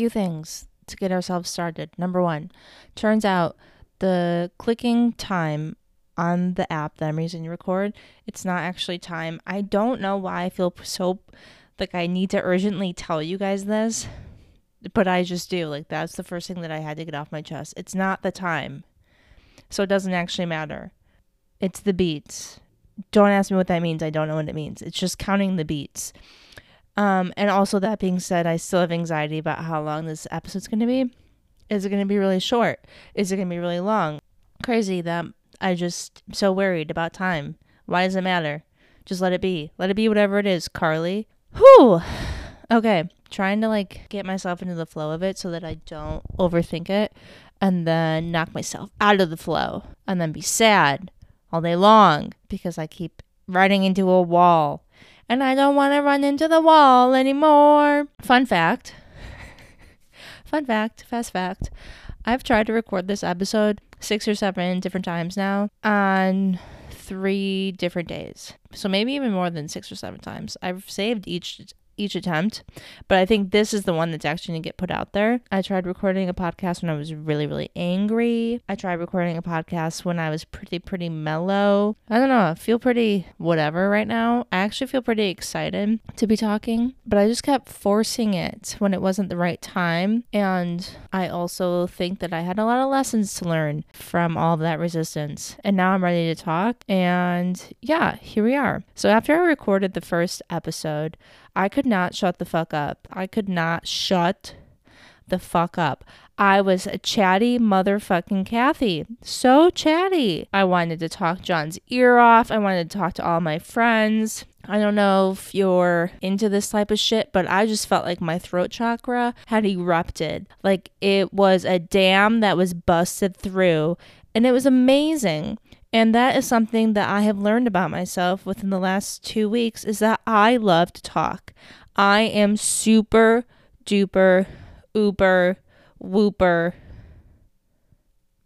few things to get ourselves started. Number one, turns out the clicking time on the app that I'm using to record, it's not actually time. I don't know why I feel so like I need to urgently tell you guys this, but I just do. Like that's the first thing that I had to get off my chest. It's not the time. So it doesn't actually matter. It's the beats. Don't ask me what that means. I don't know what it means. It's just counting the beats. Um, and also that being said, I still have anxiety about how long this episode's going to be. Is it going to be really short? Is it going to be really long? Crazy that I just so worried about time. Why does it matter? Just let it be. Let it be whatever it is, Carly. Whew. Okay, trying to like get myself into the flow of it so that I don't overthink it and then knock myself out of the flow and then be sad all day long because I keep running into a wall and I don't want to run into the wall anymore. Fun fact. Fun fact, fast fact. I've tried to record this episode six or seven different times now on three different days. So maybe even more than six or seven times. I've saved each each attempt, but I think this is the one that's actually going to get put out there. I tried recording a podcast when I was really, really angry. I tried recording a podcast when I was pretty, pretty mellow. I don't know. I feel pretty whatever right now. I actually feel pretty excited to be talking, but I just kept forcing it when it wasn't the right time. And I also think that I had a lot of lessons to learn from all that resistance. And now I'm ready to talk. And yeah, here we are. So after I recorded the first episode, I could not shut the fuck up. I could not shut the fuck up. I was a chatty motherfucking Kathy. So chatty. I wanted to talk John's ear off. I wanted to talk to all my friends. I don't know if you're into this type of shit, but I just felt like my throat chakra had erupted. Like it was a dam that was busted through. And it was amazing. And that is something that I have learned about myself within the last two weeks is that I love to talk. I am super duper, uber, whooper,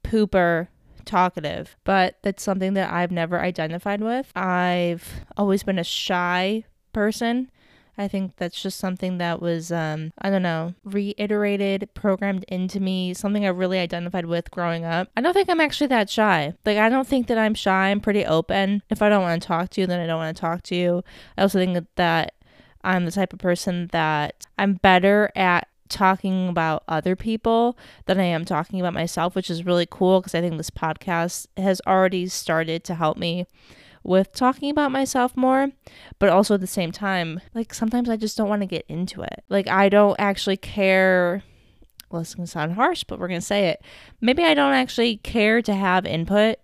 pooper talkative, but that's something that I've never identified with. I've always been a shy person I think that's just something that was, um, I don't know, reiterated, programmed into me, something I really identified with growing up. I don't think I'm actually that shy. Like, I don't think that I'm shy. I'm pretty open. If I don't want to talk to you, then I don't want to talk to you. I also think that I'm the type of person that I'm better at talking about other people than I am talking about myself, which is really cool because I think this podcast has already started to help me with talking about myself more, but also at the same time, like sometimes I just don't want to get into it. Like I don't actually care. Well, it's gonna sound harsh, but we're gonna say it. Maybe I don't actually care to have input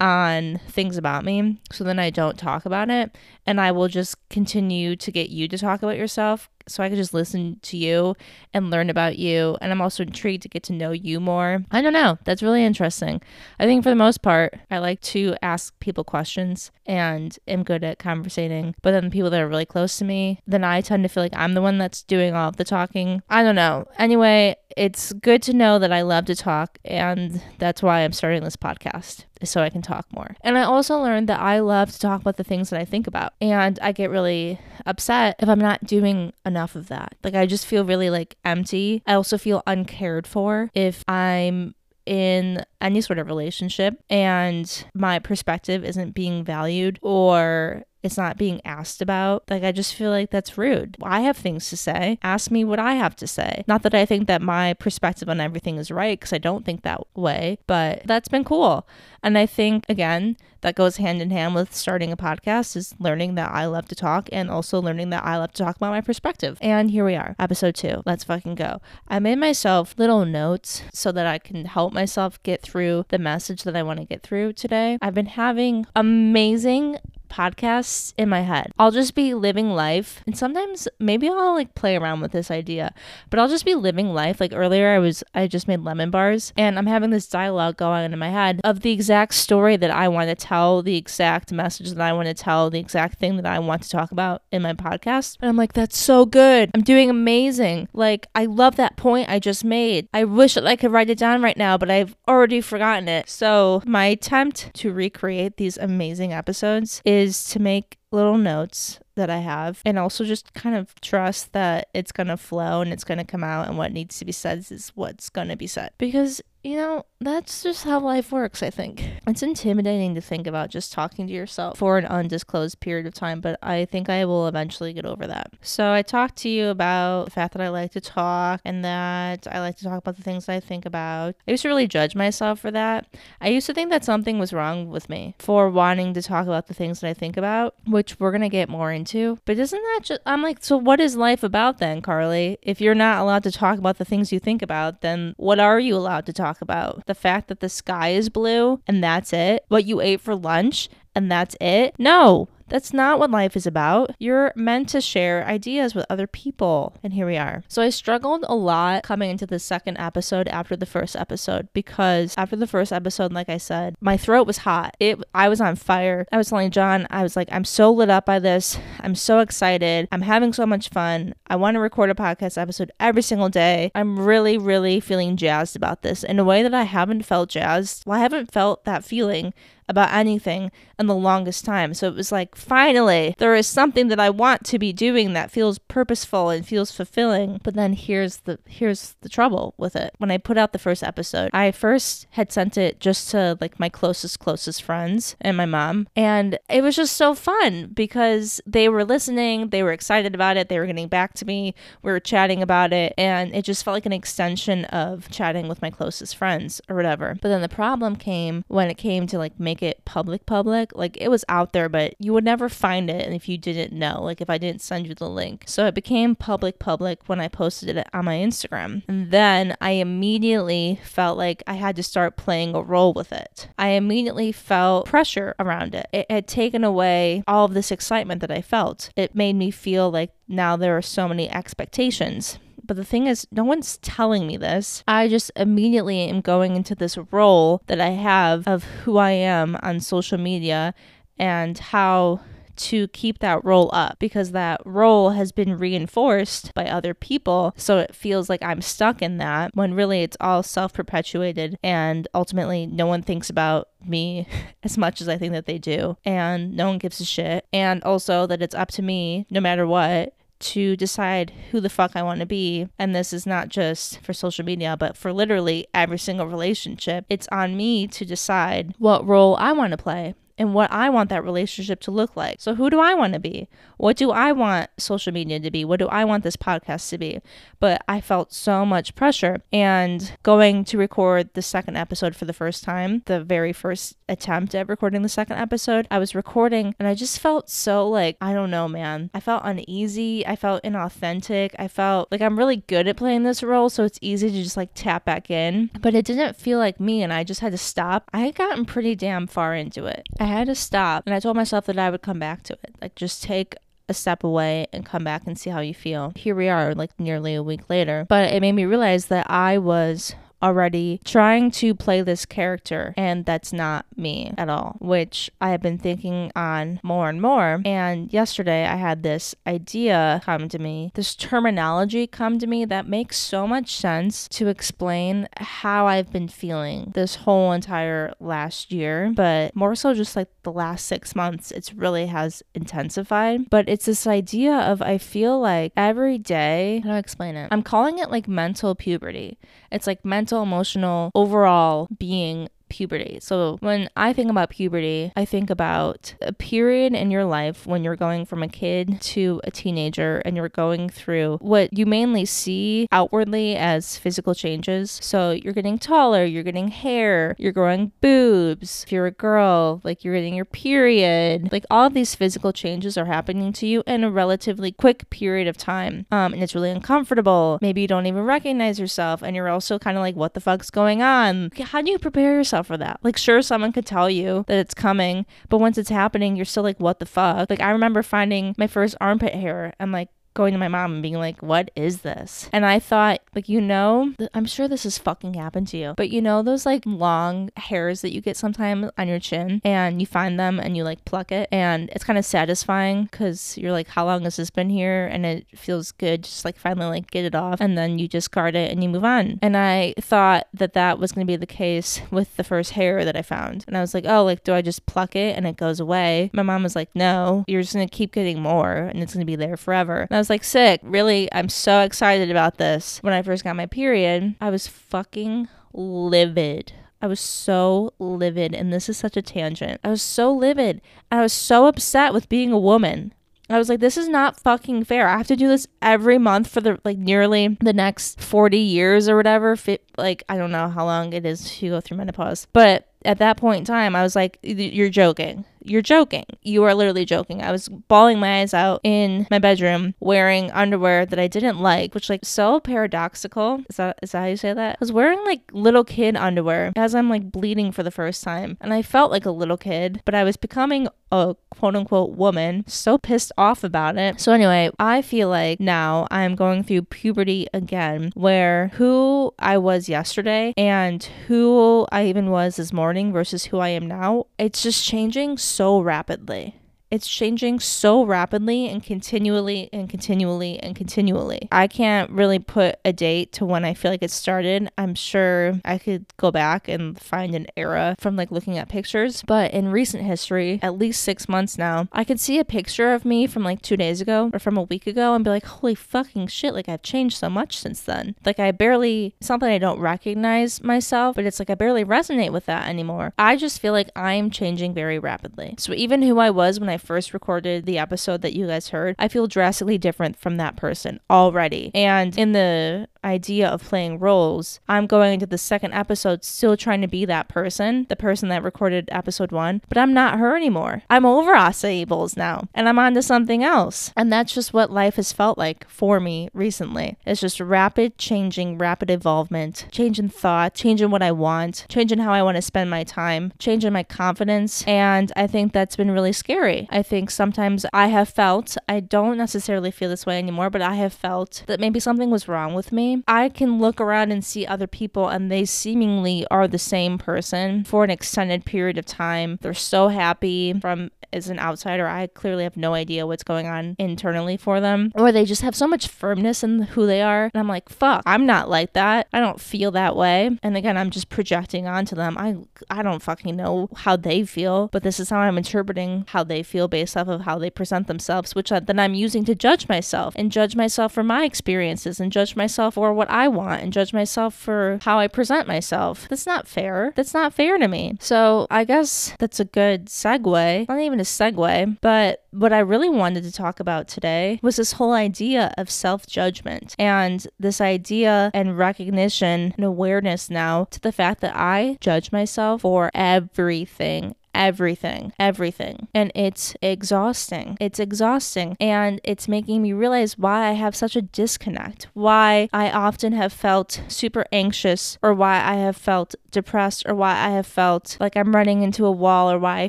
on things about me, so then I don't talk about it, and I will just continue to get you to talk about yourself so I could just listen to you and learn about you. And I'm also intrigued to get to know you more. I don't know. That's really interesting. I think for the most part, I like to ask people questions and am good at conversating. But then the people that are really close to me, then I tend to feel like I'm the one that's doing all the talking. I don't know. Anyway, it's good to know that I love to talk. And that's why I'm starting this podcast so I can talk more. And I also learned that I love to talk about the things that I think about. And I get really upset if I'm not doing enough of that. Like I just feel really like empty. I also feel uncared for if I'm in any sort of relationship and my perspective isn't being valued or it's not being asked about. Like, I just feel like that's rude. I have things to say. Ask me what I have to say. Not that I think that my perspective on everything is right, because I don't think that way, but that's been cool. And I think, again, that goes hand in hand with starting a podcast is learning that I love to talk and also learning that I love to talk about my perspective. And here we are, episode two. Let's fucking go. I made myself little notes so that I can help myself get through the message that I want to get through today. I've been having amazing podcasts in my head. I'll just be living life and sometimes maybe I'll like play around with this idea, but I'll just be living life. Like earlier I was I just made lemon bars and I'm having this dialogue going in my head of the exact story that I want to tell, the exact message that I want to tell, the exact thing that I want to talk about in my podcast. And I'm like that's so good. I'm doing amazing. Like I love that point I just made. I wish that I could write it down right now, but I've already forgotten it. So my attempt to recreate these amazing episodes is is to make little notes that I have and also just kind of trust that it's going to flow and it's going to come out and what needs to be said is what's going to be said. Because you know, that's just how life works, I think. It's intimidating to think about just talking to yourself for an undisclosed period of time, but I think I will eventually get over that. So, I talked to you about the fact that I like to talk and that I like to talk about the things I think about. I used to really judge myself for that. I used to think that something was wrong with me for wanting to talk about the things that I think about, which we're going to get more into. But isn't that just, I'm like, so what is life about then, Carly? If you're not allowed to talk about the things you think about, then what are you allowed to talk talk about. The fact that the sky is blue and that's it. What you ate for lunch and that's it. No, that's not what life is about. You're meant to share ideas with other people. And here we are. So I struggled a lot coming into the second episode after the first episode because after the first episode, like I said, my throat was hot. It I was on fire. I was telling John, I was like, I'm so lit up by this. I'm so excited. I'm having so much fun. I want to record a podcast episode every single day. I'm really, really feeling jazzed about this in a way that I haven't felt jazzed. Well, I haven't felt that feeling about anything in the longest time. So it was like, finally, there is something that I want to be doing that feels purposeful and feels fulfilling. But then here's the here's the trouble with it. When I put out the first episode, I first had sent it just to like my closest closest friends and my mom, and it was just so fun because they were listening, they were excited about it, they were getting back to me, we were chatting about it, and it just felt like an extension of chatting with my closest friends or whatever. But then the problem came when it came to like making make it public public. Like it was out there, but you would never find it and if you didn't know, like if I didn't send you the link. So it became public public when I posted it on my Instagram. And then I immediately felt like I had to start playing a role with it. I immediately felt pressure around it. It had taken away all of this excitement that I felt. It made me feel like now there are so many expectations but the thing is, no one's telling me this. I just immediately am going into this role that I have of who I am on social media and how to keep that role up because that role has been reinforced by other people. So it feels like I'm stuck in that when really it's all self perpetuated and ultimately no one thinks about me as much as I think that they do. And no one gives a shit. And also that it's up to me, no matter what, to decide who the fuck I want to be. And this is not just for social media, but for literally every single relationship. It's on me to decide what role I want to play and what I want that relationship to look like. So, who do I want to be? What do I want social media to be? What do I want this podcast to be? But I felt so much pressure. And going to record the second episode for the first time, the very first attempt at recording the second episode, I was recording and I just felt so like, I don't know, man. I felt uneasy. I felt inauthentic. I felt like I'm really good at playing this role. So, it's easy to just like tap back in. But it didn't feel like me. And I just had to stop. I had gotten pretty damn far into it. Had to stop and I told myself that I would come back to it. Like, just take a step away and come back and see how you feel. Here we are, like nearly a week later. But it made me realize that I was already trying to play this character, and that's not me at all, which I have been thinking on more and more. And yesterday, I had this idea come to me, this terminology come to me that makes so much sense to explain how I've been feeling this whole entire last year, but more so just like the last six months, it's really has intensified. But it's this idea of I feel like every day, how do I explain it? I'm calling it like mental puberty. It's like mental mental, emotional, overall being puberty. So when I think about puberty, I think about a period in your life when you're going from a kid to a teenager and you're going through what you mainly see outwardly as physical changes. So you're getting taller, you're getting hair, you're growing boobs. If you're a girl, like you're getting your period. Like all these physical changes are happening to you in a relatively quick period of time. Um, and it's really uncomfortable. Maybe you don't even recognize yourself and you're also kind of like, what the fuck's going on? How do you prepare yourself? For that. Like, sure, someone could tell you that it's coming, but once it's happening, you're still like, what the fuck? Like, I remember finding my first armpit hair. I'm like, going to my mom and being like, what is this? And I thought, like, you know, I'm sure this has fucking happened to you, but you know, those like long hairs that you get sometimes on your chin and you find them and you like pluck it and it's kind of satisfying because you're like, how long has this been here? And it feels good, just like finally like get it off and then you discard it and you move on. And I thought that that was going to be the case with the first hair that I found. And I was like, oh, like, do I just pluck it and it goes away? My mom was like, no, you're just going to keep getting more and it's going to be there forever. And I was like, sick. Really, I'm so excited about this. When I first got my period, I was fucking livid. I was so livid, and this is such a tangent. I was so livid. and I was so upset with being a woman. I was like, this is not fucking fair. I have to do this every month for the like nearly the next 40 years or whatever. Like, I don't know how long it is to go through menopause. But at that point in time, I was like, you're joking you're joking. You are literally joking. I was bawling my eyes out in my bedroom wearing underwear that I didn't like, which like so paradoxical. Is that is that how you say that? I was wearing like little kid underwear as I'm like bleeding for the first time. And I felt like a little kid, but I was becoming a quote unquote woman, so pissed off about it. So, anyway, I feel like now I'm going through puberty again, where who I was yesterday and who I even was this morning versus who I am now, it's just changing so rapidly. It's changing so rapidly and continually and continually and continually. I can't really put a date to when I feel like it started. I'm sure I could go back and find an era from like looking at pictures, but in recent history, at least six months now, I could see a picture of me from like two days ago or from a week ago and be like, holy fucking shit, like I've changed so much since then. Like I barely, it's not that I don't recognize myself, but it's like I barely resonate with that anymore. I just feel like I'm changing very rapidly. So even who I was when I first recorded the episode that you guys heard, I feel drastically different from that person already. And in the idea of playing roles, I'm going into the second episode still trying to be that person, the person that recorded episode one, but I'm not her anymore. I'm over acai bowls now and I'm on to something else. And that's just what life has felt like for me recently. It's just rapid changing, rapid involvement, changing thought, changing what I want, changing how I want to spend my time, changing my confidence. And I think that's been really scary. I think sometimes I have felt, I don't necessarily feel this way anymore, but I have felt that maybe something was wrong with me I can look around and see other people and they seemingly are the same person for an extended period of time. They're so happy from as an outsider, I clearly have no idea what's going on internally for them. Or they just have so much firmness in who they are. And I'm like, fuck, I'm not like that. I don't feel that way. And again, I'm just projecting onto them. I I don't fucking know how they feel, but this is how I'm interpreting how they feel based off of how they present themselves, which uh, then I'm using to judge myself and judge myself for my experiences and judge myself for what I want and judge myself for how I present myself. That's not fair. That's not fair to me. So I guess that's a good segue. Not even a segue, but what I really wanted to talk about today was this whole idea of self judgment and this idea and recognition and awareness now to the fact that I judge myself for everything everything, everything. And it's exhausting. It's exhausting. And it's making me realize why I have such a disconnect, why I often have felt super anxious, or why I have felt depressed, or why I have felt like I'm running into a wall, or why I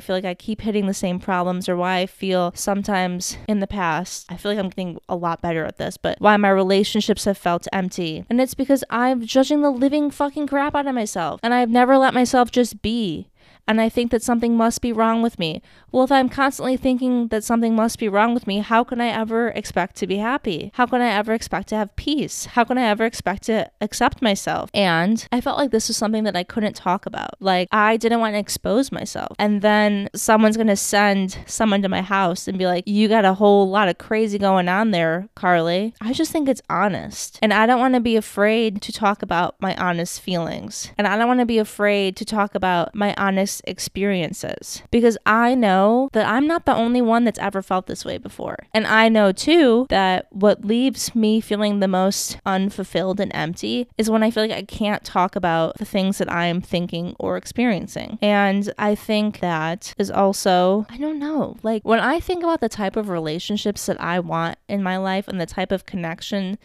feel like I keep hitting the same problems, or why I feel sometimes in the past, I feel like I'm getting a lot better at this, but why my relationships have felt empty. And it's because I'm judging the living fucking crap out of myself. And I've never let myself just be and I think that something must be wrong with me. Well, if I'm constantly thinking that something must be wrong with me, how can I ever expect to be happy? How can I ever expect to have peace? How can I ever expect to accept myself? And I felt like this was something that I couldn't talk about. Like, I didn't want to expose myself. And then someone's going to send someone to my house and be like, You got a whole lot of crazy going on there, Carly. I just think it's honest. And I don't want to be afraid to talk about my honest feelings. And I don't want to be afraid to talk about my honest experiences because I know that I'm not the only one that's ever felt this way before. And I know too that what leaves me feeling the most unfulfilled and empty is when I feel like I can't talk about the things that I'm thinking or experiencing. And I think that is also, I don't know, like when I think about the type of relationships that I want in my life and the type of connection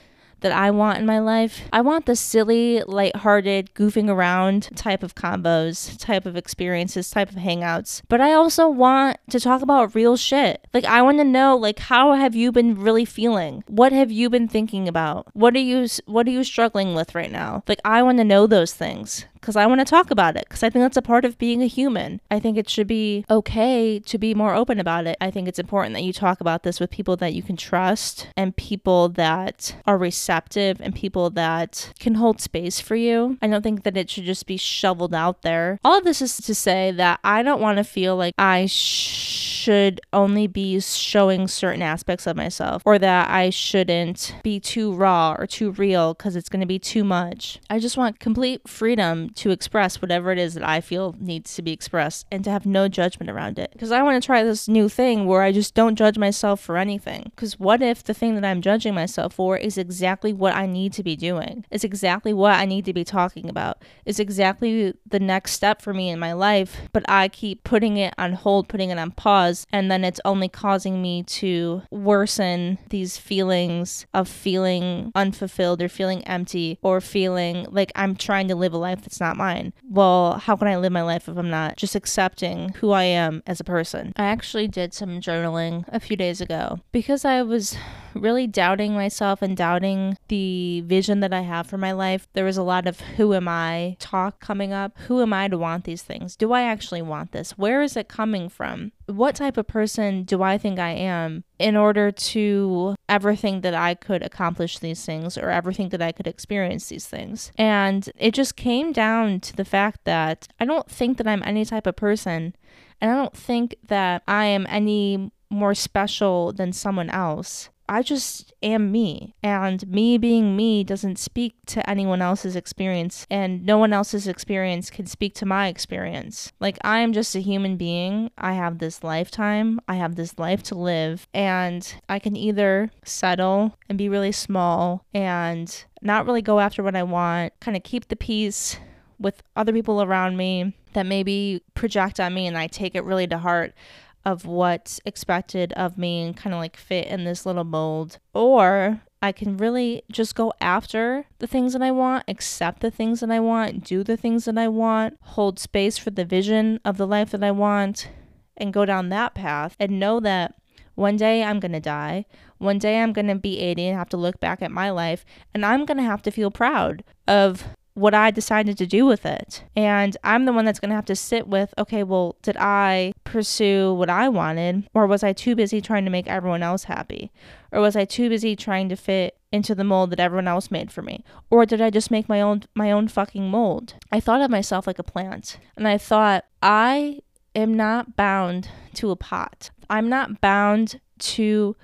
that I want in my life. I want the silly, lighthearted, goofing around type of combos, type of experiences, type of hangouts. But I also want to talk about real shit. Like I want to know like how have you been really feeling? What have you been thinking about? What are you what are you struggling with right now? Like I want to know those things because I want to talk about it because I think that's a part of being a human. I think it should be okay to be more open about it. I think it's important that you talk about this with people that you can trust and people that are receptive and people that can hold space for you. I don't think that it should just be shoveled out there. All of this is to say that I don't want to feel like I should only be showing certain aspects of myself or that I shouldn't be too raw or too real because it's going to be too much. I just want complete freedom to express whatever it is that I feel needs to be expressed and to have no judgment around it. Because I want to try this new thing where I just don't judge myself for anything. Because what if the thing that I'm judging myself for is exactly what I need to be doing? Is exactly what I need to be talking about? Is exactly the next step for me in my life, but I keep putting it on hold, putting it on pause, and then it's only causing me to worsen these feelings of feeling unfulfilled or feeling empty or feeling like I'm trying to live a life that's not mine. Well, how can I live my life if I'm not just accepting who I am as a person? I actually did some journaling a few days ago because I was really doubting myself and doubting the vision that I have for my life. There was a lot of who am I talk coming up. Who am I to want these things? Do I actually want this? Where is it coming from? What type of person do I think I am in order to ever think that I could accomplish these things or ever think that I could experience these things? And it just came down to the fact that I don't think that I'm any type of person and I don't think that I am any more special than someone else. I just am me. And me being me doesn't speak to anyone else's experience, and no one else's experience can speak to my experience. Like, I am just a human being. I have this lifetime, I have this life to live, and I can either settle and be really small and not really go after what I want, kind of keep the peace with other people around me that maybe project on me and I take it really to heart of what's expected of me and kind of like fit in this little mold. Or I can really just go after the things that I want, accept the things that I want, do the things that I want, hold space for the vision of the life that I want, and go down that path and know that one day I'm going to die. One day I'm going to be 80 and have to look back at my life, and I'm going to have to feel proud of what I decided to do with it. And I'm the one that's going to have to sit with okay, well, did I pursue what I wanted, or was I too busy trying to make everyone else happy? Or was I too busy trying to fit into the mold that everyone else made for me? Or did I just make my own my own fucking mold? I thought of myself like a plant, and I thought I am not bound to a pot. I'm not bound to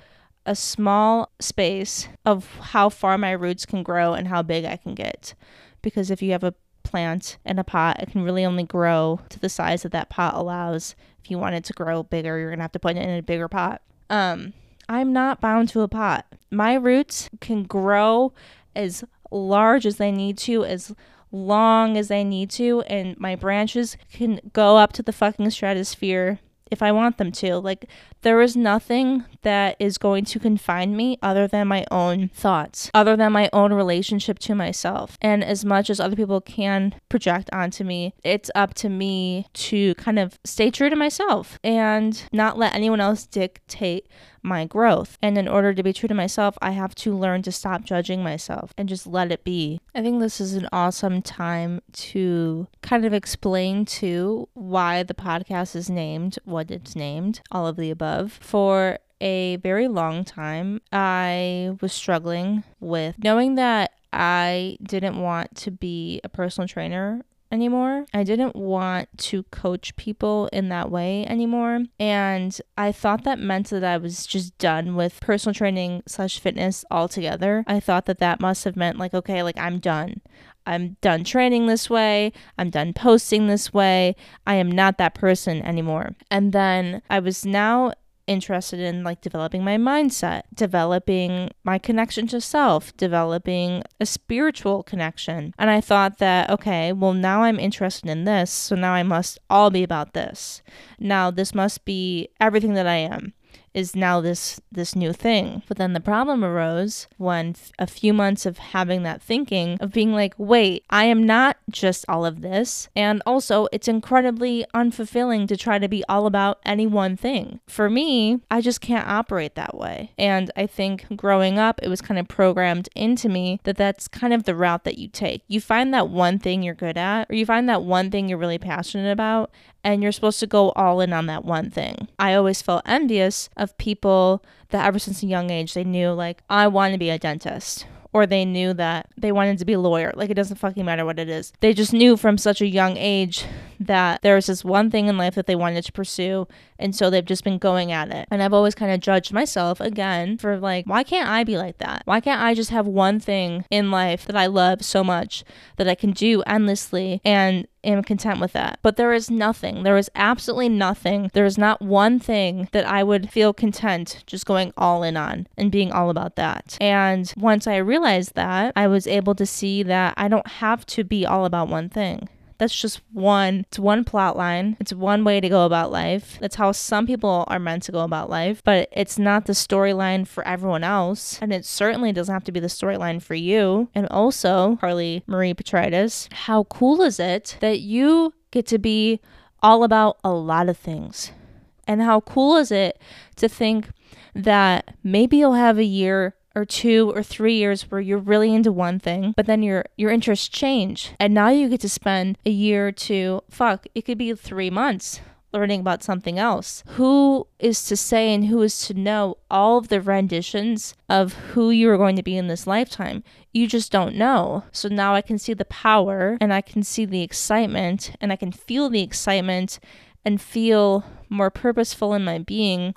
a small space of how far my roots can grow and how big I can get because if you have a plant in a pot, it can really only grow to the size that that pot allows. If you want it to grow bigger, you're gonna have to put it in a bigger pot. Um, I'm not bound to a pot. My roots can grow as large as they need to, as long as they need to, and my branches can go up to the fucking stratosphere if I want them to. Like, there is nothing that is going to confine me other than my own thoughts, other than my own relationship to myself. And as much as other people can project onto me, it's up to me to kind of stay true to myself and not let anyone else dictate my growth. And in order to be true to myself, I have to learn to stop judging myself and just let it be. I think this is an awesome time to kind of explain to why the podcast is named what it's named, all of the above. For a very long time, I was struggling with knowing that I didn't want to be a personal trainer anymore. I didn't want to coach people in that way anymore. And I thought that meant that I was just done with personal training slash fitness altogether. I thought that that must have meant like, okay, like I'm done. I'm done training this way. I'm done posting this way. I am not that person anymore. And then I was now interested in like developing my mindset, developing my connection to self, developing a spiritual connection. And I thought that, okay, well, now I'm interested in this. So now I must all be about this. Now this must be everything that I am is now this this new thing. But then the problem arose when f- a few months of having that thinking of being like, wait, I am not just all of this. And also, it's incredibly unfulfilling to try to be all about any one thing. For me, I just can't operate that way. And I think growing up, it was kind of programmed into me that that's kind of the route that you take. You find that one thing you're good at, or you find that one thing you're really passionate about, and you're supposed to go all in on that one thing. I always felt envious of people that ever since a young age they knew like I want to be a dentist or they knew that they wanted to be a lawyer. Like it doesn't fucking matter what it is. They just knew from such a young age that there was this one thing in life that they wanted to pursue. And so they've just been going at it. And I've always kind of judged myself again for like, why can't I be like that? Why can't I just have one thing in life that I love so much that I can do endlessly and am content with that. But there is nothing. There is absolutely nothing. There is not one thing that I would feel content just going all in on and being all about that. And once I realized that, I was able to see that I don't have to be all about one thing. That's just one, it's one plot line. It's one way to go about life. That's how some people are meant to go about life, but it's not the storyline for everyone else. And it certainly doesn't have to be the storyline for you. And also, Carly Marie Petrides, how cool is it that you get to be all about a lot of things? And how cool is it to think that maybe you'll have a year or two or three years where you're really into one thing, but then your your interests change. And now you get to spend a year or two, fuck, it could be three months learning about something else. Who is to say and who is to know all of the renditions of who you are going to be in this lifetime? You just don't know. So now I can see the power and I can see the excitement and I can feel the excitement and feel more purposeful in my being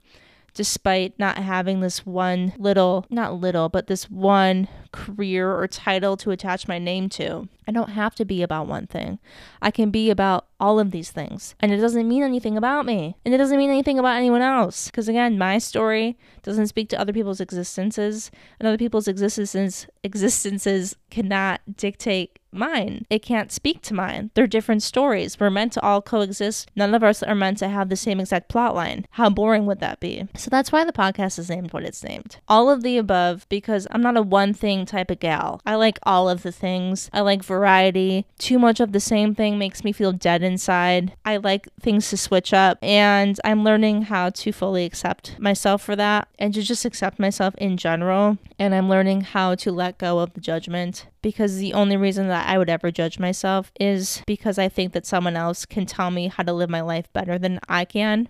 despite not having this one little, not little, but this one career or title to attach my name to. I don't have to be about one thing. I can be about all of these things. And it doesn't mean anything about me. And it doesn't mean anything about anyone else. Because again, my story doesn't speak to other people's existences. And other people's existences existences cannot dictate mine. It can't speak to mine. They're different stories. We're meant to all coexist. None of us are meant to have the same exact plot line. How boring would that be? So that's why the podcast is named what it's named. All of the above because I'm not a one thing type of gal. I like all of the things. I like variety. Too much of the same thing makes me feel dead inside. I like things to switch up and I'm learning how to fully accept myself for that and to just accept myself in general. And I'm learning how to let go of the judgment because the only reason that I would ever judge myself is because I think that someone else can tell me how to live my life better than I can.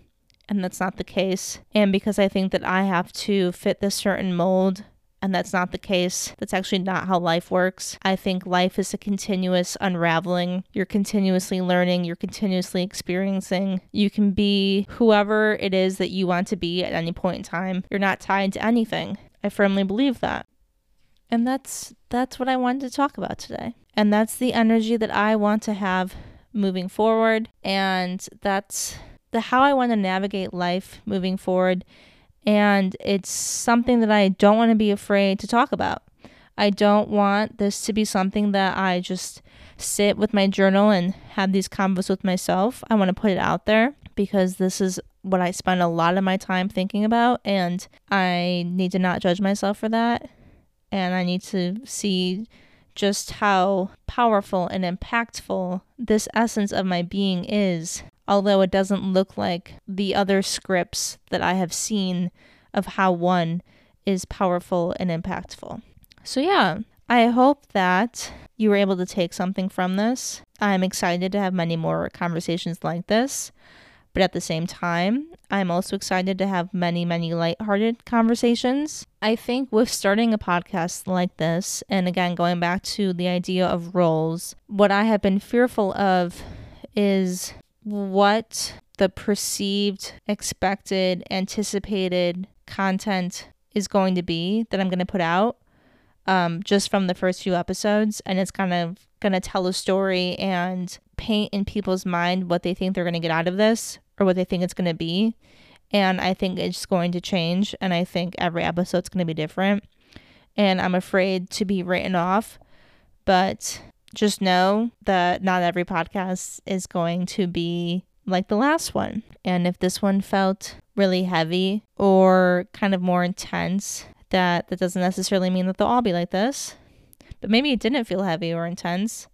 And that's not the case. And because I think that I have to fit this certain mold and that's not the case. That's actually not how life works. I think life is a continuous unraveling. You're continuously learning, you're continuously experiencing. You can be whoever it is that you want to be at any point in time. You're not tied to anything. I firmly believe that. And that's that's what I wanted to talk about today. And that's the energy that I want to have moving forward and that's the how I want to navigate life moving forward and it's something that I don't want to be afraid to talk about. I don't want this to be something that I just sit with my journal and have these convos with myself. I want to put it out there because this is what I spend a lot of my time thinking about, and I need to not judge myself for that. And I need to see just how powerful and impactful this essence of my being is although it doesn't look like the other scripts that I have seen of how one is powerful and impactful. So, yeah, I hope that you were able to take something from this. I'm excited to have many more conversations like this. But at the same time, I'm also excited to have many, many lighthearted conversations. I think with starting a podcast like this, and again, going back to the idea of roles, what I have been fearful of is what the perceived, expected, anticipated content is going to be that I'm going to put out um, just from the first few episodes. And it's kind of going to tell a story and paint in people's mind what they think they're going to get out of this or what they think it's going to be. And I think it's going to change. And I think every episode's going to be different. And I'm afraid to be written off. But just know that not every podcast is going to be like the last one. And if this one felt really heavy or kind of more intense, that that doesn't necessarily mean that they'll all be like this. But maybe it didn't feel heavy or intense.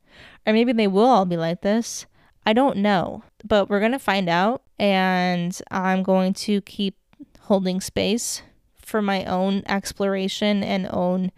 Or maybe they will all be like this. I don't know. But we're going to find out and I'm going to keep holding space for my own exploration and own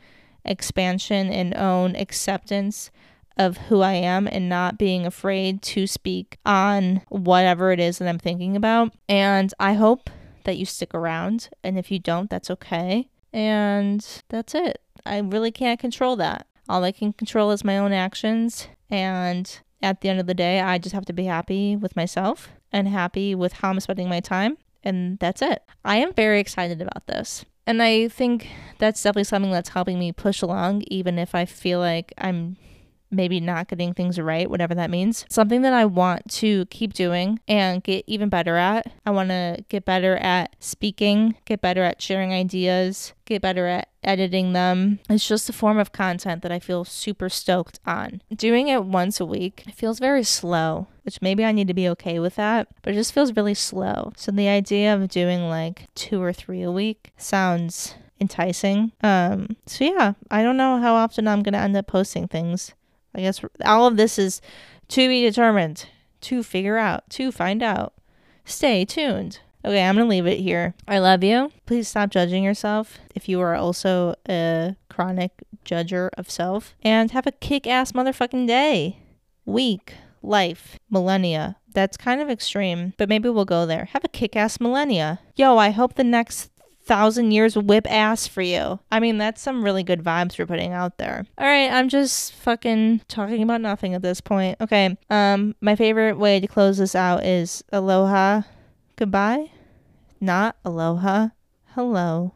expansion and own acceptance of who I am and not being afraid to speak on whatever it is that I'm thinking about. And I hope that you stick around. And if you don't, that's okay. And that's it. I really can't control that. All I can control is my own actions. And at the end of the day, I just have to be happy with myself and happy with how I'm spending my time. And that's it. I am very excited about this. And I think that's definitely something that's helping me push along, even if I feel like I'm maybe not getting things right, whatever that means. Something that I want to keep doing and get even better at. I want to get better at speaking, get better at sharing ideas, get better at editing them. It's just a form of content that I feel super stoked on. Doing it once a week it feels very slow, which maybe I need to be okay with that, but it just feels really slow. So the idea of doing like two or three a week sounds enticing. Um so yeah, I don't know how often I'm to end up posting things. I guess all of this is to be determined, to figure out, to find out. Stay tuned. Okay, I'm going to leave it here. I love you. Please stop judging yourself if you are also a chronic judger of self. And have a kick ass motherfucking day, week, life, millennia. That's kind of extreme, but maybe we'll go there. Have a kick ass millennia. Yo, I hope the next thousand years whip ass for you. I mean, that's some really good vibes we're putting out there. All right, I'm just fucking talking about nothing at this point. Okay, um, my favorite way to close this out is aloha, goodbye, not aloha, hello.